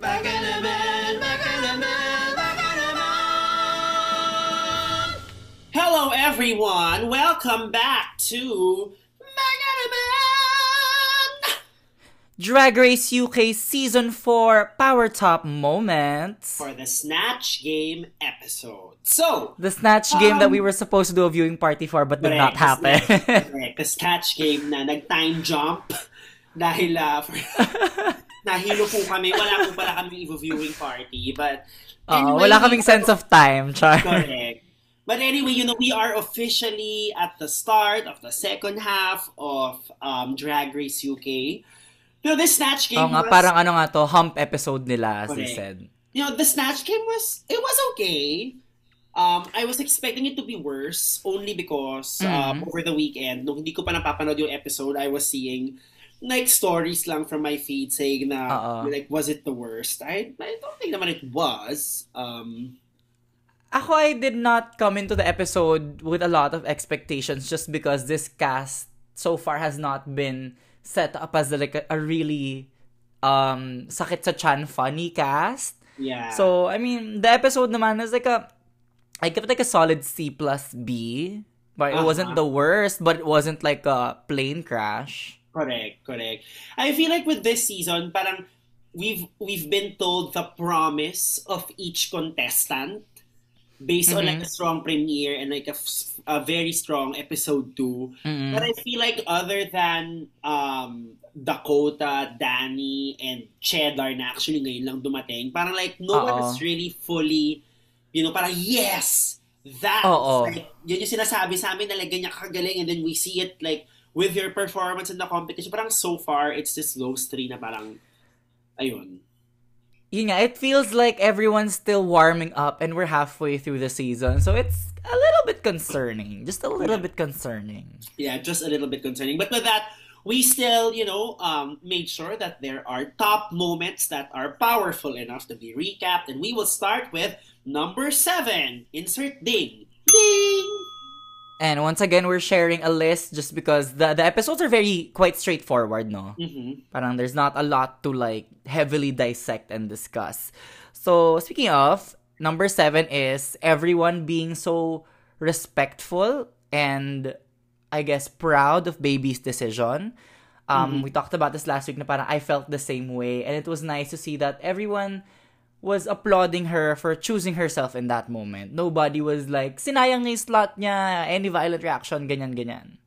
Baka naman, baka naman, baka naman. Hello everyone, welcome back to naman. Drag Race UK Season 4 Power Top Moments. For the Snatch Game episode. So, The Snatch game that Um, we were supposed to do a viewing party for but did not happen. Correct, the Snatch Game na nag-time jump dahil uh, for, nahilo po kami. Wala po pala kami viewing party. But, anyway, wala kaming sense of time, char. Correct. But anyway, you know, we are officially at the start of the second half of um, Drag Race UK. You know, this Snatch Game Oo nga, was, parang ano nga to, hump episode nila, as they Correct. said. you know, the Snatch Game was, it was okay. Um, I was expecting it to be worse only because um, Mhm. over the weekend, nung hindi ko pa napapanood yung episode, I was seeing like stories lang from my feed saying na Oo. like was it the worst? I I don't think naman it was. Um Ako, I did not come into the episode with a lot of expectations just because this cast so far has not been set up as like a, a really um sakit sa chan funny cast. yeah. So, I mean, the episode naman is like a, I give it like a solid C plus B. But it wasn't Uh-huh. the worst, but it wasn't like a plane crash. Correct, correct. I feel like with this season, parang we've we've been told the promise of each contestant based on like a strong premiere and like a, a very strong episode 2. Mm-mm. But I feel like other than um Dakota, Danny, and Cheddar na actually ngayon lang dumating, parang like no one Oo. has really fully, you know, parang yes, that, like, yun yung sinasabi sa amin na like ganyan kagaling and then we see it like with your performance in the competition. Parang so far, it's just those three na parang, ayun. Yun nga, it feels like everyone's still warming up and we're halfway through the season. So it's a little bit concerning. Just a little Yeah. bit concerning. Yeah, just a little bit concerning. But with that, we still, you know, um, made sure that there are top moments that are powerful enough to be recapped. And we will start with number seven. Insert ding. Ding! And once again, we're sharing a list just because the, the episodes are very quite straightforward, no? Mm-hmm. Parang there's not a lot to like heavily dissect and discuss. So speaking of, number seven is everyone being so respectful and I guess proud of baby's decision. Um, We talked about this last week na parang I felt the same way and it was nice to see that everyone was applauding her for choosing herself in that moment. Nobody was like, sinayang yung slot niya, any violent reaction, ganyan, ganyan.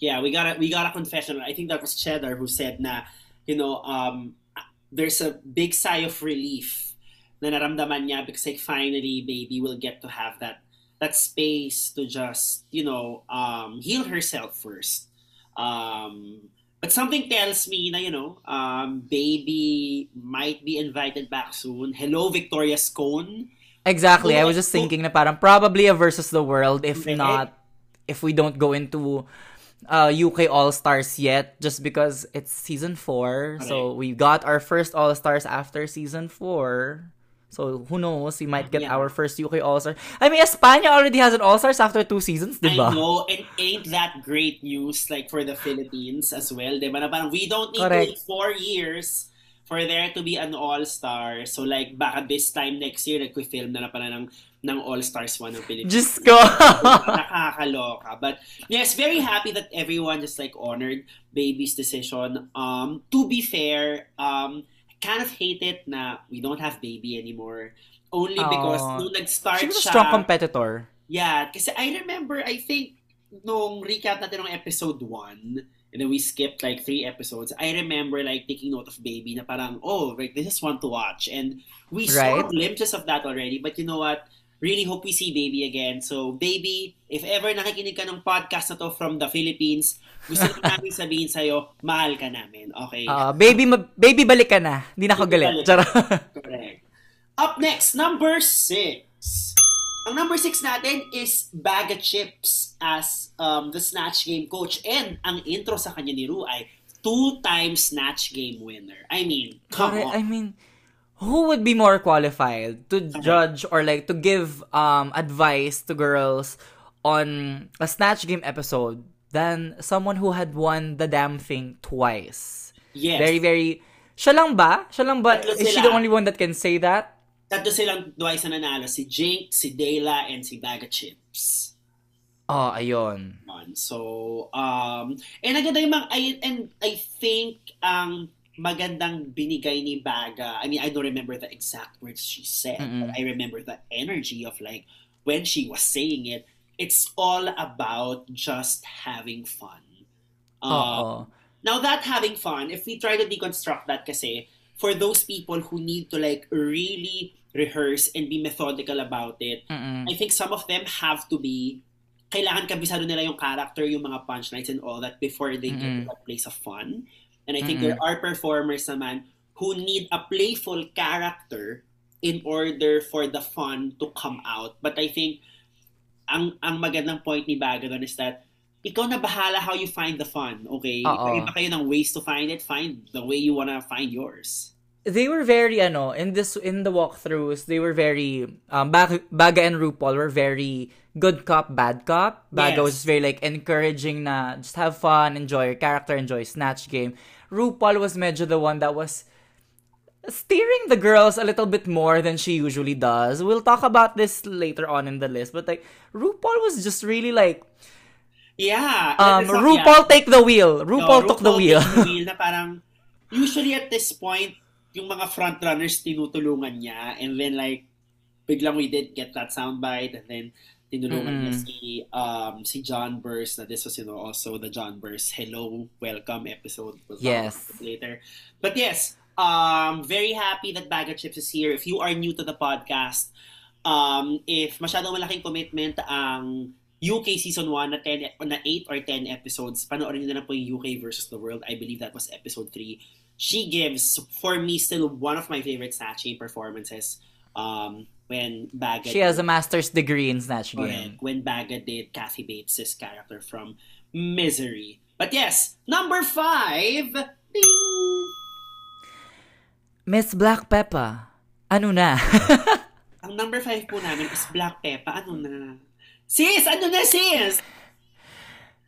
Yeah, we got a we got a confession. I think that was Cheddar who said na, you know, um, there's a big sigh of relief na naramdaman niya because like finally baby will get to have that that space to just you know um, heal herself first. Um, but something tells me na you know um, baby might be invited back soon. Hello, Victoria Scone. Exactly. I Who- was just who- thinking na parang probably a versus the world if Okay. not if we don't go into uh UK All-Stars yet just because it's season 4. So Correct. we got our first All-Stars after season 4. So who knows, we might get Yeah. our first UK All-Star. I mean, Espana already has an All-Stars after two seasons, I diba? know, and ain't that great news like for the Philippines as well, diba? Na parang we don't need Correct. to wait four years for there to be an all-star. So like baka this time next year nagpi-film na na pala ng ng All-Stars 1 ng Philippines. Just go. Nakakaloka. But yes, very happy that everyone just like honored baby's decision. Um to be fair, um I kind of hate it na we don't have baby anymore. Only because Aw. nung nag-start She was a siya, strong competitor. Yeah, kasi I remember, I think, nung recap natin ng episode 1, and then we skipped like three episodes, I remember like taking note of Baby na parang, oh, like this is one to watch. And we saw Right. glimpses of that already, but you know what? Really hope we see Baby again. So, Baby, if ever nakikinig ka ng podcast na to from the Philippines, gusto ko namin sabihin sa'yo, mahal ka namin, okay? Uh, baby, ma- baby balik ka na. Hindi na ako galit. Correct. Up next, number six. Ang number six natin is Bag of Chips as um, the Snatch Game coach. And ang intro sa kanya ni Ru ay two-time Snatch Game winner. I mean, come Correct. on. I mean, who would be more qualified to judge or like to give um advice to girls on a Snatch Game episode than someone who had won the damn thing twice? yes. Very, very. Siya lang ba? Siya lang ba? Tatlo Is she the only one that can say that? Tatlo silang twice na nanalo. Si Jinkx, si Dayla, and si Baga Chipz. Oh, ayun. So, um, and aganda yung mga, I, and I think ang magandang binigay ni Baga, I mean, I don't remember the exact words she said, Mm-mm. but I remember the energy of like, when she was saying it, it's all about just having fun. Um, Oo. Now that having fun, if we try to deconstruct that kasi, for those people who need to like really rehearse and be methodical about it, Mm-mm. I think some of them have to be kailangan kabisado nila yung character, yung mga punchlines and all that before they get Mm-mm. to that place of fun. And I think Mm-mm. there are performers naman who need a playful character in order for the fun to come out. But I think ang ang magandang point ni Baga doon is that ikaw na bahala how you find the fun, okay? Iba kayo ng ways to find it, find the way you wanna find yours. they were very ano in this in the walkthroughs they were very um Bag- Baga and RuPaul were very good cop bad cop Baga Yes. was very like encouraging na just have fun enjoy your character enjoy snatch game RuPaul was medyo the one that was steering the girls a little bit more than she usually does. We'll talk about this later on in the list but like RuPaul was just really like Yeah. um not- RuPaul take the wheel. RuPaul No, took the wheel. the wheel na parang, usually at this point, yung mga frontrunners tinutulungan niya. And then like, biglang we did get that soundbite. And then tinulungan niya Mm-mm. si, um, si John Burst na this was, you know, also the John Burst Hello, Welcome episode. We'll talk Yes. Later. But yes, um, very happy that Bag of Chips is here. If you are new to the podcast, um, if masyadong malaking commitment ang UK season 1 na 10 na 8 or 10 episodes, panoorin niyo na po yung UK versus the world. I believe that was episode 3. She gives for me still one of my favorite Game performances um when Baga she has a master's degree in snatch game When Baga did Kathy Bates' character from Misery. But yes, number 5. Ding! Miss Black Peppa ano na Ang number 5 po namin is Black Peppa. Ano na? Sis! Ano na, sis?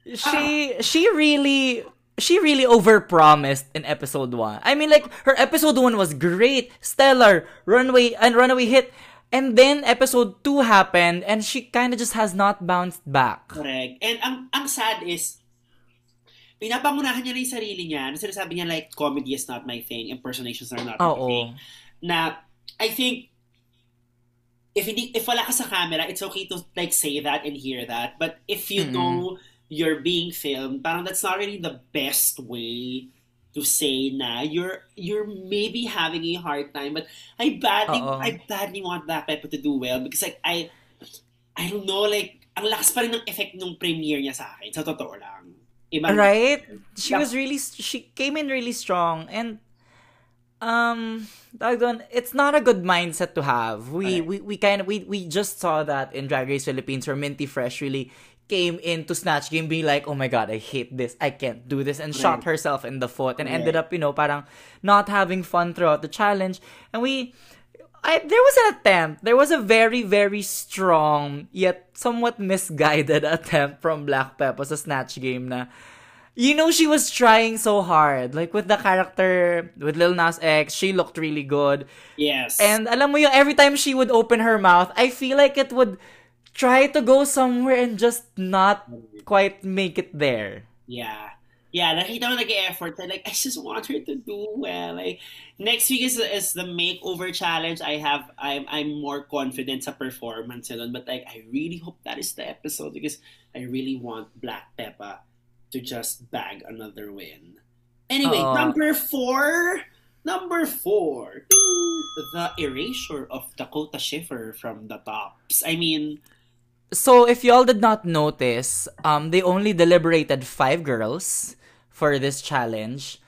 she ah. she really she really overpromised in episode 1. I mean like her episode 1 was great, stellar, runway and runaway hit. And then episode 2 happened and she kind of just has not bounced back. Correct. And ang ang sad is, pinapangunahan niya na yung sarili niya. Na sinasabi niya like, comedy is not my thing, impersonations are not my Oo. thing. Na, I think, if hindi, if wala ka sa camera, it's okay to like say that and hear that. But if you Mm-mm. know you're being filmed, parang that's not really the best way to say na you're you're maybe having a hard time but I badly Oo. I badly want that Pepper to do well because like I I don't know like ang lakas pa rin ng effect nung premiere niya sa akin sa totoo lang Ibang, Right? She was really she came in really strong and um it's not a good mindset to have. We we we kind of we we just saw that in Drag Race Philippines where Minty Fresh really came into Snatch Game being like, "Oh my god, I hate this. I can't do this." and shot herself in the foot and Right. ended up, you know, parang not having fun throughout the challenge. And we I, there was an attempt. There was a very, very strong yet somewhat misguided attempt from Black Peppa sa Snatch Game na you know she was trying so hard. Like with the character with Lil Nas X, she looked really good. yes And alam mo yung every time she would open her mouth, I feel like it would try to go somewhere and just not quite make it there. Yeah. Yeah, nakita ko nag-effort. Like, I just want her to do well. Like, next week is, is the makeover challenge. I have, I'm, I'm more confident sa performance yun. But like, I really hope that is the episode because I really want Black Peppa to just bag another win. Anyway, Oo. number four. Number four. The erasure of Dakota Schiffer from the tops. I mean, So if y'all did not notice, um, they only deliberated five girls for this challenge.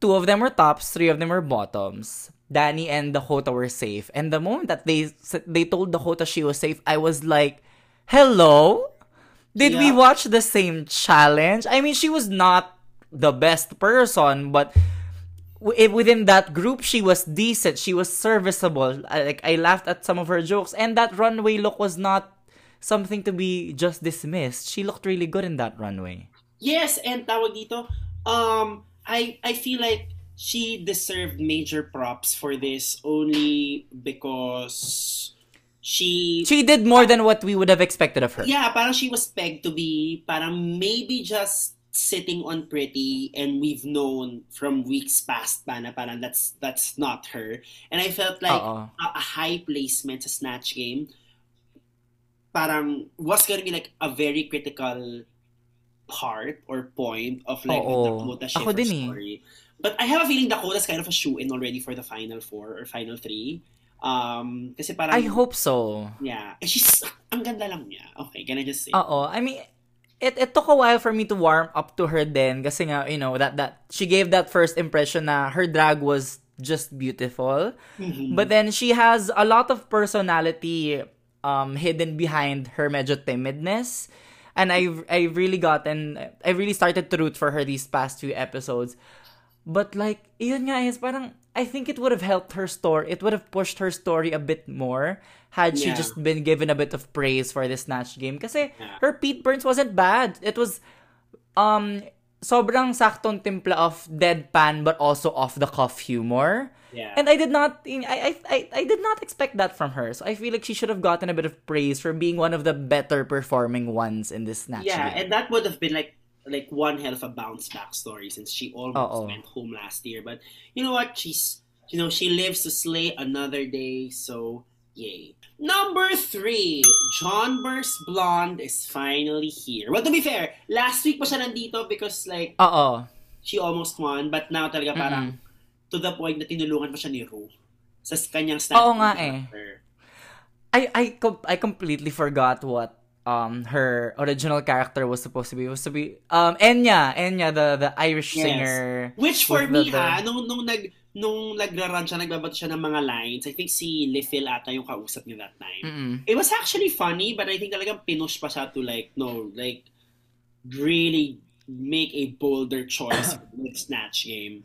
Two of them were tops, three of them were bottoms. Danny and Dakota were safe. And the moment that they they told Dakota she was safe, I was like, "Hello, did we watch the same challenge?" I mean, she was not the best person, but within that group, she was decent. She was serviceable. Like I laughed at some of her jokes, and that runway look was not something to be just dismissed. She looked really good in that runway. Yes, and tawag dito, um, I I feel like she deserved major props for this only because she She did more than what we would have expected of her. yeah, parang she was pegged to be parang maybe just sitting on pretty and we've known from weeks past pa na parang that's that's not her. And I felt like a, a high placement sa Snatch Game parang was gonna be like a very critical part or point of like Oo. the Dakota Ako Schiffer din eh. story. But I have a feeling Dakota's kind of a shoe-in already for the final four or final three. Um, kasi parang, I hope so. yeah. And she's, ang ganda lang niya. Okay, can I just say? Oo. I mean, it, it took a while for me to warm up to her then kasi nga, you know, that, that she gave that first impression na her drag was just beautiful. Mhm. But then she has a lot of personality um hidden behind her medyo timidness. And I've I've really gotten I really started to root for her these past few episodes. But like, yun nga is parang I think it would have helped her story. It would have pushed her story a bit more had she Yeah. just been given a bit of praise for this snatch game. Kasi Yeah. her Pete Burns wasn't bad. It was um sobrang saktong timpla of deadpan but also off the cuff humor. Yeah. And I did not I, I I did not expect that from her. So I feel like she should have gotten a bit of praise for being one of the better performing ones in this snatch yeah, game. and that would have been like like one hell of a bounce back story since she almost Oo. went home last year. But you know what? She's you know she lives to slay another day. So yay. Number three, John Burst Blonde is finally here. Well, to be fair, last week pa siya nandito because like Oo. she almost won, but now talaga parang. To the point na tinulungan pa siya ni Ru sa kanyang stand. Oo nga eh. I I I completely forgot what um her original character was supposed to be. It was to be um Enya, Enya the the Irish Yes. singer. Which for me the- ha, nung, nung nag nung nagra-run siya, nagbabato siya ng mga lines, I think si Lifil ata yung kausap niya that time. Mm-mm. It was actually funny, but I think talagang pinush pa siya to like, no, like, really make a bolder choice with Snatch Game.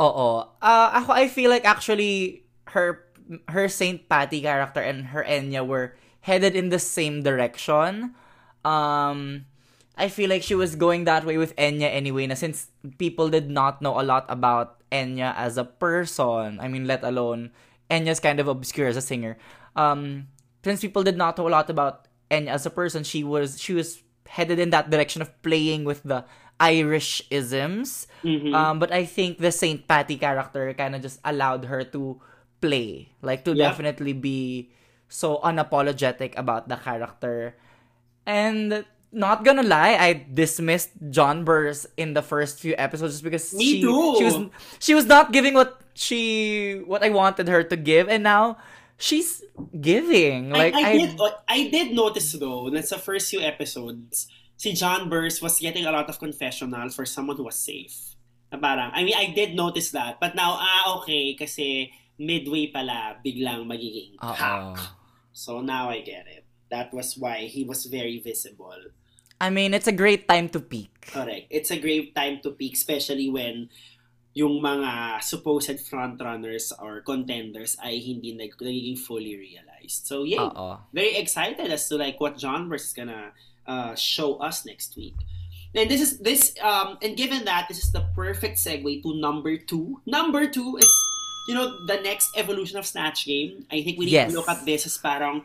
Oo. Uh, ako, I feel like actually her her Saint Patty character and her Enya were headed in the same direction. Um, I feel like she was going that way with Enya anyway, na since people did not know a lot about Enya as a person, I mean, let alone Enya's kind of obscure as a singer. Um, since people did not know a lot about Enya as a person, she was she was headed in that direction of playing with the Irish isms. Mhm. Um, but I think the Saint Patty character kind of just allowed her to play, like to Yeah. definitely be so unapologetic about the character. And not gonna lie, I dismissed Jonbers in the first few episodes just because Me she too. she was she was not giving what she what I wanted her to give, and now she's giving. Like I, I, did, I did notice though, that sa first few episodes, si John Burst was getting a lot of confessionals for someone who was safe. Na parang, I mean, I did notice that. But now, ah, okay, kasi midway pala, biglang magiging Oo. hack. So now I get it. That was why he was very visible. I mean, it's a great time to peak. Correct. It's a great time to peak, especially when yung mga supposed frontrunners or contenders ay hindi nag nagiging fully realized. So, yeah, Oo. very excited as to like what is gonna uh, show us next week. And this is this um and given that this is the perfect segue to number two. Number two is you know the next evolution of Snatch Game. I think we need Yes. to look at this as parang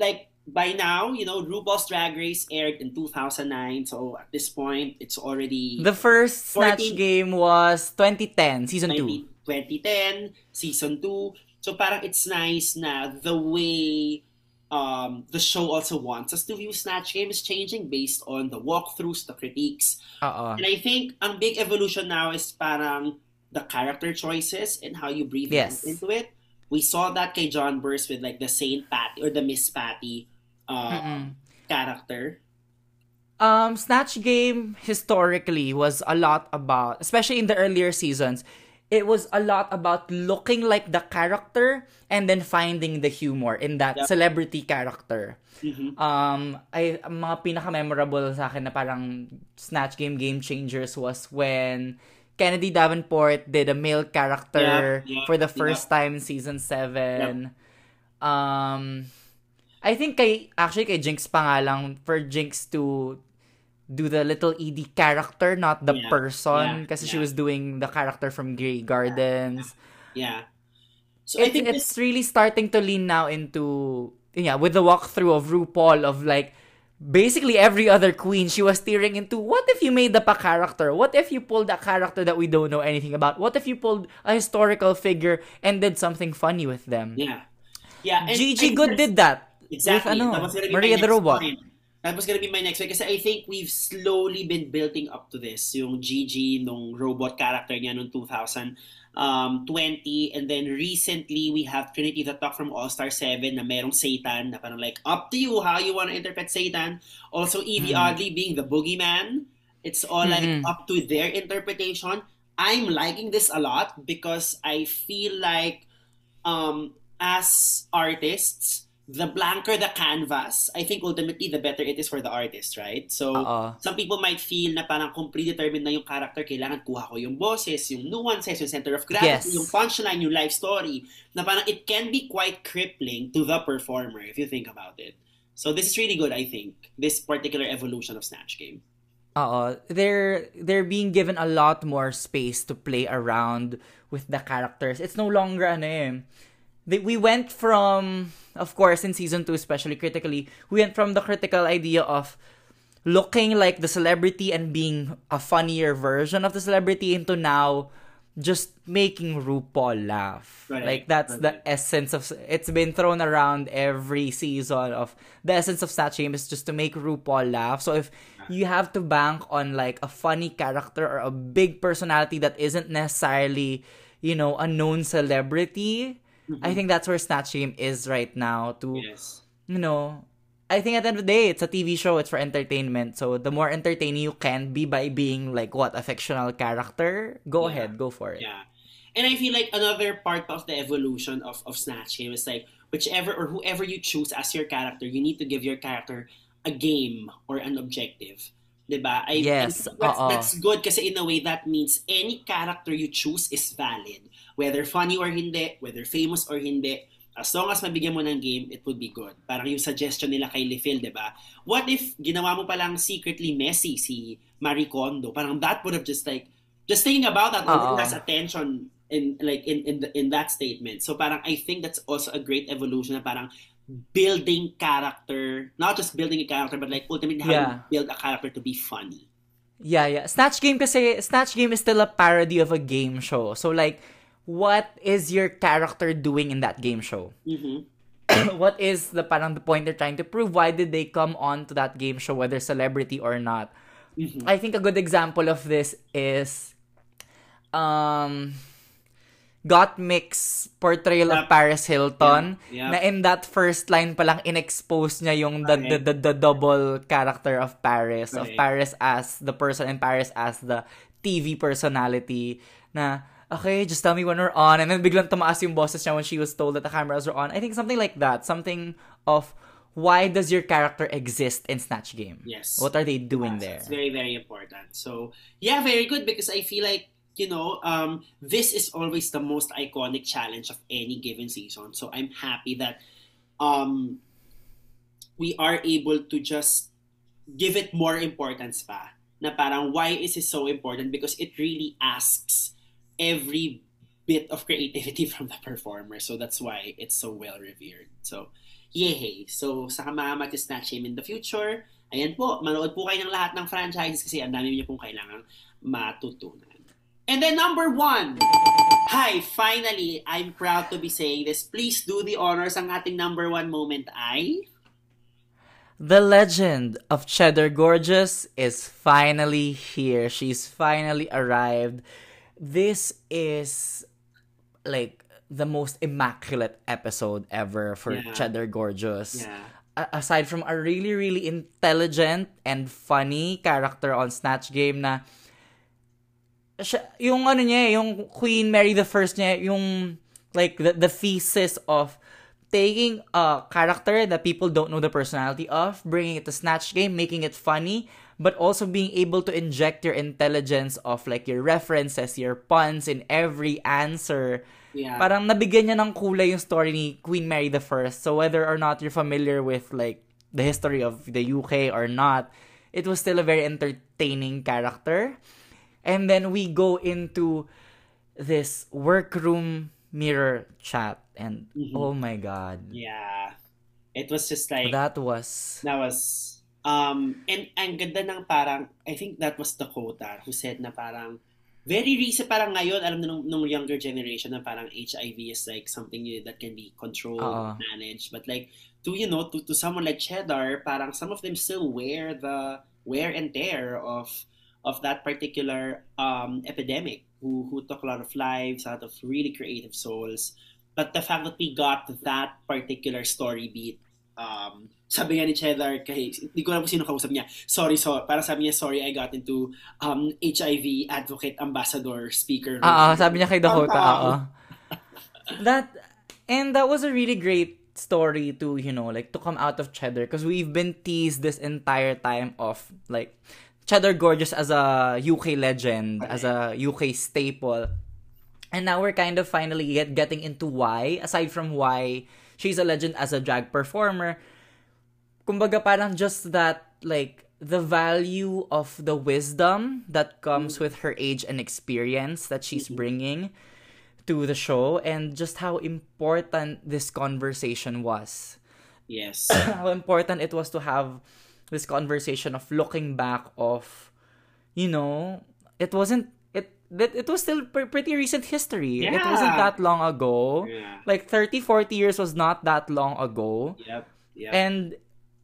like by now you know RuPaul's Drag Race aired in 2009. So at this point it's already The first Snatch 14 game was 2010, season 2. 2010, season 2. So parang it's nice na the way um, the show also wants us to view Snatch Game is changing based on the walkthroughs, the critiques. Oo. And I think ang big evolution now is parang the character choices and how you breathe Yes. into it. We saw that kay Jonbers with like the Saint Patty or the Miss Patty uh, Mm-mm. character. Um, Snatch Game historically was a lot about, especially in the earlier seasons, it was a lot about looking like the character and then finding the humor in that Yep. celebrity character. Mhm. Um, ang mga pinaka-memorable sa akin na parang Snatch Game game changers was when Kennedy Davenport did a male character Yep, yep, for the first time in season 7. Um, I think kay, actually kay Jinx pa nga lang, for Jinx to do the little Edie character, not the Yeah, person, yeah, because she was doing the character from Grey Gardens. Yeah. So I think it's this, really starting to lean now into yeah with the walkthrough of RuPaul of like basically every other queen she was steering into what if you made up a character what if you pulled a character that we don't know anything about what if you pulled a historical figure and did something funny with them yeah. Yeah. and Gigi Goode did that Exactly. with ano That was gonna be Maria the Robot point. That was gonna be my next point. Kasi I think we've slowly been building up to this. Yung Gigi, nung robot character niya noong 2020. And then recently, we have Trinity the Talk from All-Star 7 na merong Satan na parang like, up to you how you want to interpret Satan. Also, Evie Mhm. Oddly being the boogeyman. It's all like Mhm. up to their interpretation. I'm liking this a lot because I feel like um, as artists, the blanker the canvas, I think ultimately the better it is for the artist, right? So, Oo. some people might feel na parang kung predetermined na yung character, kailangan kuha ko yung boses, yung nuances, yung center of Yes. gravity, yung punchline, yung life story, na parang it can be quite crippling to the performer if you think about it. So this is really good, I think, this particular evolution of Snatch Game. Oo, they're they're being given a lot more space to play around with the characters. It's no longer ano eh. They, we went from of course in season 2 especially critically, we went from the critical idea of looking like the celebrity and being a funnier version of the celebrity into now just making RuPaul laugh. Right, Like that's the essence of it's been thrown around every season of the essence of Snatch Game is just to make RuPaul laugh. So if you have to bank on like a funny character or a big personality that isn't necessarily, you know, a known celebrity, Mm-hmm. I think that's where Snatch Game is right now to Yes. you know, I think at the end of the day, it's a TV show, it's for entertainment. So the more entertaining you can be by being like what, a fictional character, go Yeah. ahead, go for it. Yeah. And I feel like another part of the evolution of, of Snatch Game is like whichever or whoever you choose as your character, you need to give your character a game or an objective. Diba? I, Yes, and that's, that's good kasi in a way that means any character you choose is valid. Whether funny or hindi, whether famous or hindi, as long as mabigyan mo ng game, it would be good. Parang yung suggestion nila kay Lifil, di ba? What if ginawa mo palang secretly messy si Marie Kondo? Parang that would have just like, just thinking about that, already has attention in like in in the, in that statement. So parang I think that's also a great evolution na parang building character, not just building a character, but like ultimately how Yeah. you build a character to be funny. Yeah, yeah. Snatch Game kasi, Snatch Game is still a parody of a game show. So like, what is your character doing in that game show? hmm what is the parang the point they're trying to prove? Why did they come on to that game show, whether celebrity or not? Mhm. I think a good example of this is um Gottmik's portrayal of Yep. Paris Hilton Yeah, yeah. na in that first line pa lang inexpose niya yung the, the, the, the double character of Paris of Correct. Paris as the person and Paris as the TV personality na okay just tell me when we're on and then biglang tumaas yung boses niya when she was told that the cameras were on I think something like that something of why does your character exist in Snatch Game Yes. what are they doing Yes, there It's very, very important. So, yeah, very good because I feel like, you know, um, this is always the most iconic challenge of any given season. So, I'm happy that um, we are able to just give it more importance pa. Na parang, why is it so important? Because it really asks every bit of creativity from the performer. So, that's why it's so well revered. So, yay! So, sa mga mag-snatch him in the future, Ayan po, manood po kayo ng lahat ng franchises kasi ang dami niyo pong kailangang matutunan. And then number one, hi, finally, I'm proud to be saying this. Please do the honors. Ang ating number one moment ay... The legend of Cheddar Gorgeous is finally here. She's finally arrived. This is like the most immaculate episode ever for Yeah. Cheddar Gorgeous. Yeah. A- aside from a really really intelligent and funny character on Snatch Game na siya, yung ano niya, eh, yung Queen Mary the First niya, yung like the, the thesis of taking a character that people don't know the personality of, bringing it to Snatch Game, making it funny, but also being able to inject your intelligence of like your references, your puns in every answer. Yeah. Parang nabigyan niya ng kulay yung story ni Queen Mary the First. So whether or not you're familiar with like the history of the UK or not, it was still a very entertaining character. And then we go into this workroom mirror chat and Mhm. oh my god. Yeah. It was just like That was That was um and ang ganda ng parang I think that was Dakota who said na parang very recent parang ngayon alam na nung, nung younger generation na parang HIV is like something that can be controlled Oo. managed but like to you know to, to someone like Cheddar parang some of them still wear the wear and tear of of that particular um epidemic who who took a lot of lives out of really creative souls but the fact that we got that particular story beat um, sabi nga ni Cheddar kay, hindi ko alam kung sino kausap niya, sorry, so, para sabi niya, sorry, I got into um, HIV advocate ambassador speaker. Ah, ah, sabi niya kay Dakota, oo. That and that was a really great story to, you know, like to come out of Cheddar because we've been teased this entire time of like Cheddar Gorgeous as a UK legend, as a UK staple. And now we're kind of finally get, getting into why, aside from why she's a legend as a drag performer, kumbaga parang just that like the value of the wisdom that comes mm. with her age and experience that she's mm-hmm. bringing to the show and just how important this conversation was. Yes. how important it was to have this conversation of looking back of you know it wasn't it that it was still pre- pretty recent history yeah. it wasn't that long ago Yeah. like 30 40 years was not that long ago Yep. Yep. and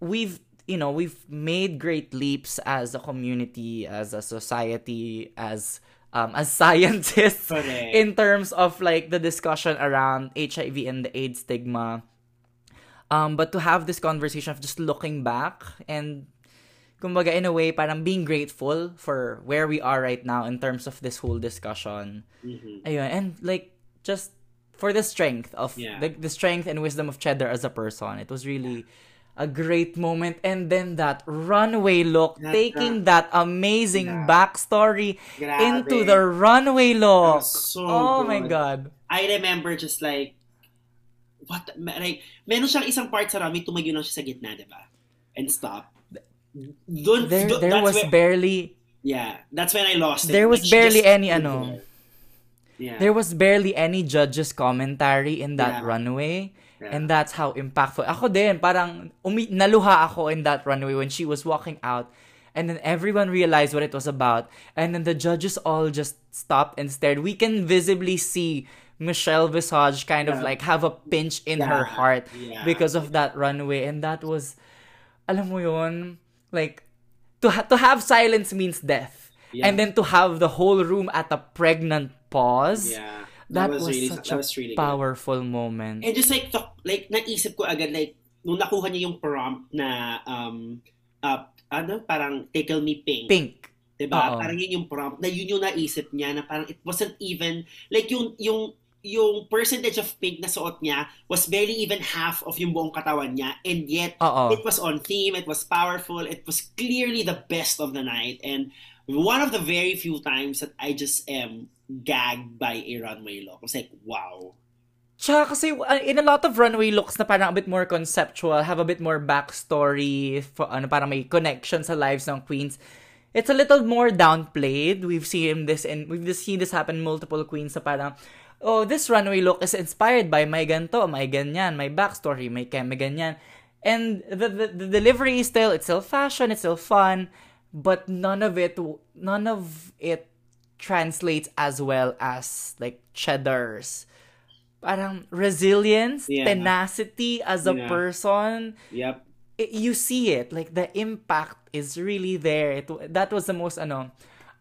we've you know we've made great leaps as a community as a society as um as scientists Correct. in terms of like the discussion around HIV and the AIDS stigma um but to have this conversation of just looking back and kumbaga in a way parang being grateful for where we are right now in terms of this whole discussion Mhm. Ayun, and like just for the strength of Yeah. the, the strength and wisdom of Cheddar as a person. It was really a great moment and then that runway look That- taking that amazing Yeah. backstory Grabe. into the runway look. So oh my god. I remember just like, what, like, meron siyang isang part sa runway, tumayo lang siya sa gitna, di ba? And stop. Dun, There dun- there was where- barely yeah, that's when I lost it. There was barely just any, ano, there. Yeah. there was barely any judges commentary in that Yeah. runway. Yeah. And that's how impactful. Ako din, parang umi- naluha ako in that runway when she was walking out. And then everyone realized what it was about. And then the judges all just stopped and stared. We can visibly see Michelle Visage kind of Yeah. like have a pinch in her Yeah. heart Yeah. because of that runway. And that was, alam mo yun, like, to, ha- to have silence means death. Yeah. And then to have the whole room at a pregnant pause. yeah. That, was, really, such that a was really good. powerful moment. And just like, to- like, naisip ko agad, like, nung nakuha niya yung prompt na, um, uh, ano, parang, tickle me pink. Pink. Diba? Oo. Parang yun yung prompt, na yun yung naisip niya, na parang it wasn't even, like, yung, yung, yung percentage of pink na suot niya was barely even half of yung buong katawan niya, and yet, Oo. it was on theme, it was powerful, it was clearly the best of the night, and one of the very few times that I just am gagged by a runway look. I was like, wow. Tsaka kasi uh, in a lot of runway looks na parang a bit more conceptual, have a bit more backstory, for, ano, parang may connection sa lives ng queens. It's a little more downplayed. We've seen this and we've seen this happen multiple queens sa parang oh, this runway look is inspired by may ganto, may ganyan, may backstory, may keme ganyan. And the, the, the delivery is still, it's still fashion, it's still fun, but none of it, none of it translates as well as like Cheddar's parang resilience, Yeah. tenacity as a Yeah. person. Yep. I- you see it like the impact is really there. It, that was the most ano.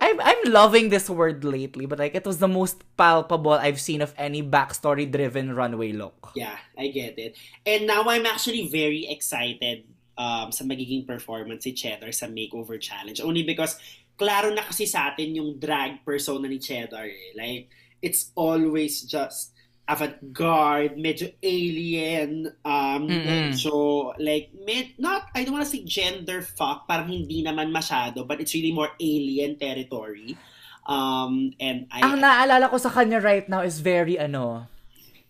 I'm I'm loving this word lately, but like it was the most palpable I've seen of any backstory driven runway look. Yeah, I get it. And now I'm actually very excited um, sa magiging performance si Cheddar sa Makeover Challenge. Only because klaro na kasi sa atin yung drag persona ni Cheddar. Eh. Like, it's always just avant-garde, medyo alien, um, Mm-mm. medyo, like, med, not, I don't wanna say gender fuck, parang hindi naman masyado, but it's really more alien territory. Um, and I, Ang naalala ko sa kanya right now is very ano,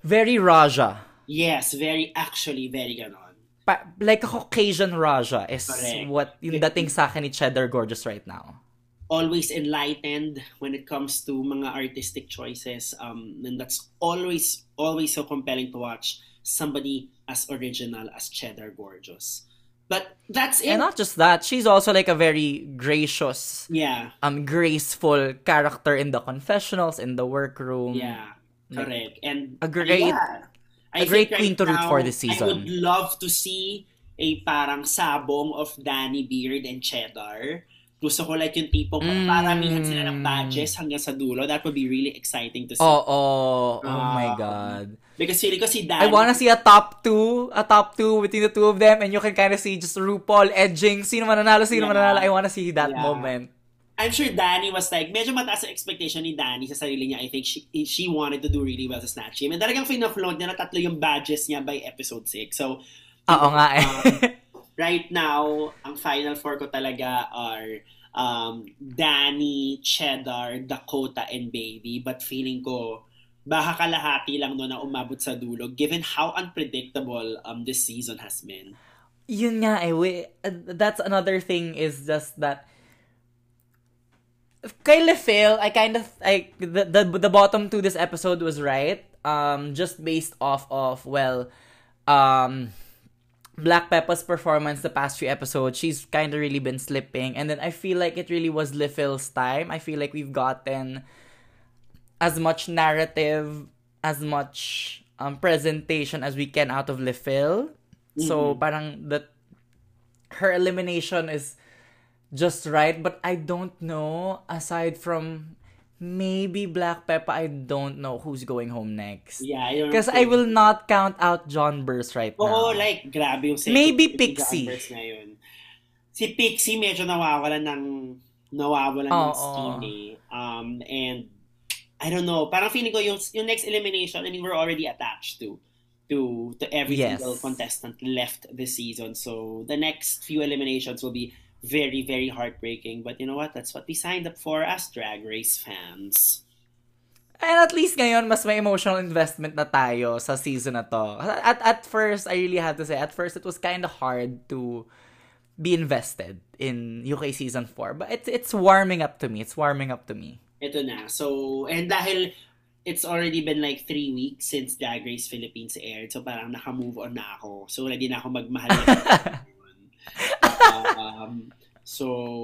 very Raja. Yes, very actually very ganon. pa- like a Caucasian Raja is Correct. what yung dating sa akin ni Cheddar Gorgeous right now. Always enlightened when it comes to mga artistic choices. Um, and that's always, always so compelling to watch somebody as original as Cheddar Gorgeous. But that's it. And not just that, she's also like a very gracious, yeah, um, graceful character in the confessionals, in the workroom. yeah, Like, correct. And a great- yeah, a I great queen to root now, for this season. I would love to see a parang sabong of Danny Beard and Cheddar. Gusto ko like yung tipong Mm. paramihan sila ng badges hanggang sa dulo. That would be really exciting to see. Oh, oh, oh my Um, god. Because feeling ko si Danny... I wanna see a top two, a top two between the two of them, and you can kind of see just RuPaul edging, sino mananalo, sino Yeah. mananalo. I wanna see that Yeah. moment. I'm sure Danny was like, medyo mataas ang expectation ni Danny sa sarili niya. I think she she wanted to do really well sa Snatch Game. And talagang finafloat niya na tatlo yung badges niya by episode 6. So, Oo nga eh. Um, right now, final four ko talaga are um, Danny, Cheddar, Dakota, and Baby. But feeling ko, baka kalahati lang no na umabot sa dulo given how unpredictable um this season has been. Yun nga eh. We, that's another thing is just that kay LeFil, I kind of I the, the the bottom to this episode was right. Um just based off of well um Black Peppa's performance the past few episodes, she's kind of really been slipping and then I feel like it really was LeFil's time. I feel like we've gotten as much narrative, as much um presentation as we can out of LeFil. So parang the her elimination is just right, but I don't know aside from maybe Black Peppa, I don't know who's going home next. Yeah, I Because. I will not count out John Burst right Oo, now. like, grabe yung second Maybe Pixie. John Burst ngayon. Si Pixie medyo nawawalan ng nawawalan ng Oo. steam eh. Um, and I don't know, parang feeling ko yung, yung next elimination, I mean, we're already attached to to to every Yes. single contestant left this season. So the next few eliminations will be very, very heartbreaking. But you know what? That's what we signed up for as Drag Race fans. And at least ngayon, mas may emotional investment na tayo sa season na to. At, at first, I really have to say, at first, it was kind of hard to be invested in UK Season 4. But it's, it's warming up to me. It's warming up to me. Ito na. So, and dahil it's already been like three weeks since Drag Race Philippines aired, so parang naka-move on na ako. So, ready na ako magmahal. um, so,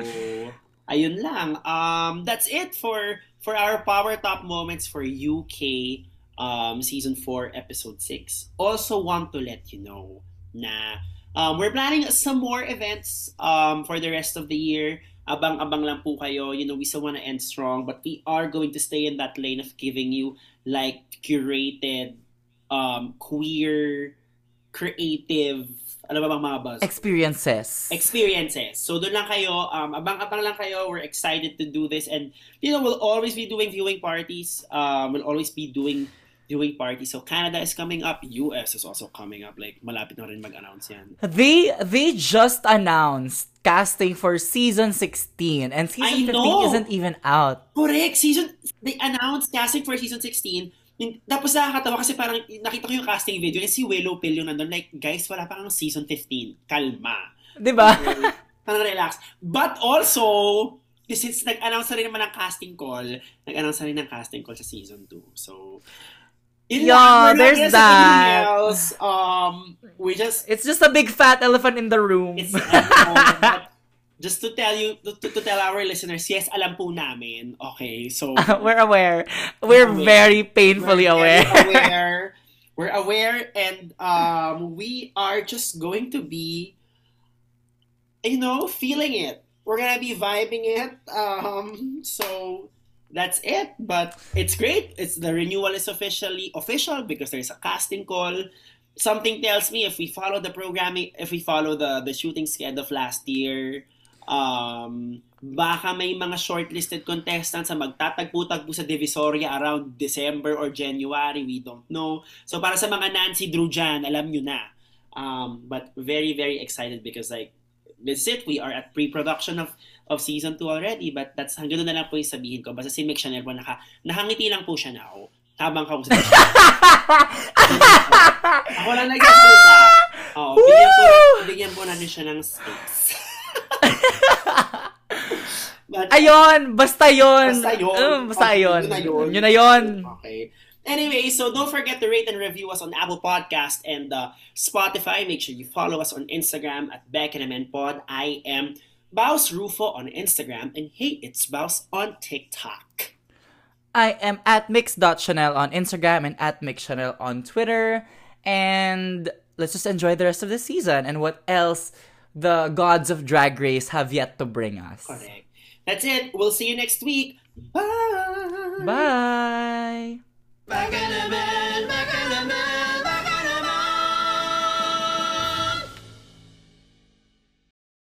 ayun lang. Um, that's it for for our Power Top moments for UK um, Season 4, Episode 6. Also want to let you know na um, we're planning some more events um, for the rest of the year. Abang-abang lang po kayo. You know, we still want to end strong, but we are going to stay in that lane of giving you like curated, um, queer, creative, ano ba bang mga buzz? Experiences. experiences. So doon lang kayo, um, abang-abang lang kayo. We're excited to do this and you know, we'll always be doing viewing parties. Um, we'll always be doing viewing parties. So Canada is coming up, US is also coming up. Like malapit na rin mag-announce yan. They they just announced casting for season 16 and season I 15 know. isn't even out. Correct. Season, they announced casting for season 16. Yung- Tapos nakakatawa kasi parang nakita ko yung casting video and si Willow Pill yung nandun. Like, guys, wala pa kang season 15. Kalma. 'Di ba? Parang relax. But also, since nag-announce na rin naman ng casting call, nag-announce na rin ng casting call sa season 2. So, yun Yeah, lang. There's that. Else. Um, we just, It's just a big fat elephant in the room. it's, but just to tell you, to, to, to tell our listeners, yes, alam po namin. Okay, so, We're aware. We're Aware. very painfully We're aware. very aware. We're aware and um, we are just going to be, you know, feeling it. We're gonna be vibing it. Um, so that's it. But it's great. It's the renewal is officially official because there's a casting call. Something tells me if we follow the programming, if we follow the the shooting schedule of last year, um, baka may mga shortlisted contestants na magtatagpo-tagpo sa Divisoria around December or January. We don't know. So para sa mga Nancy Drew dyan, alam nyo na. Um, but very, very excited because like, that's it. We are at pre-production of of season 2 already. But that's hanggang doon na lang po yung sabihin ko. Basta si Mick Chanel po, naka, nakangiti lang po siya na ako. Habang kausap siya. ako lang nagsasalita. Oo, bigyan ko lang po natin siya ng space. But, Ayun! Basta yun! Basta yun. Um, basta Okay, yun. yun na. Yun na yun. Okay. Anyway, so don't forget to rate and review us on Apple Podcast and uh, Spotify. Make sure you follow us on Instagram at Beck and Pod. I am Baus Rufo on Instagram and Hey It's Baus on TikTok. I am at mix.chanel on Instagram and at mixchanel on Twitter. And let's just enjoy the rest of the season and what else the gods of Drag Race have yet to bring us. Correct. That's it. We'll see you next week. Bye. Bye. Back in the bed, back in the bed.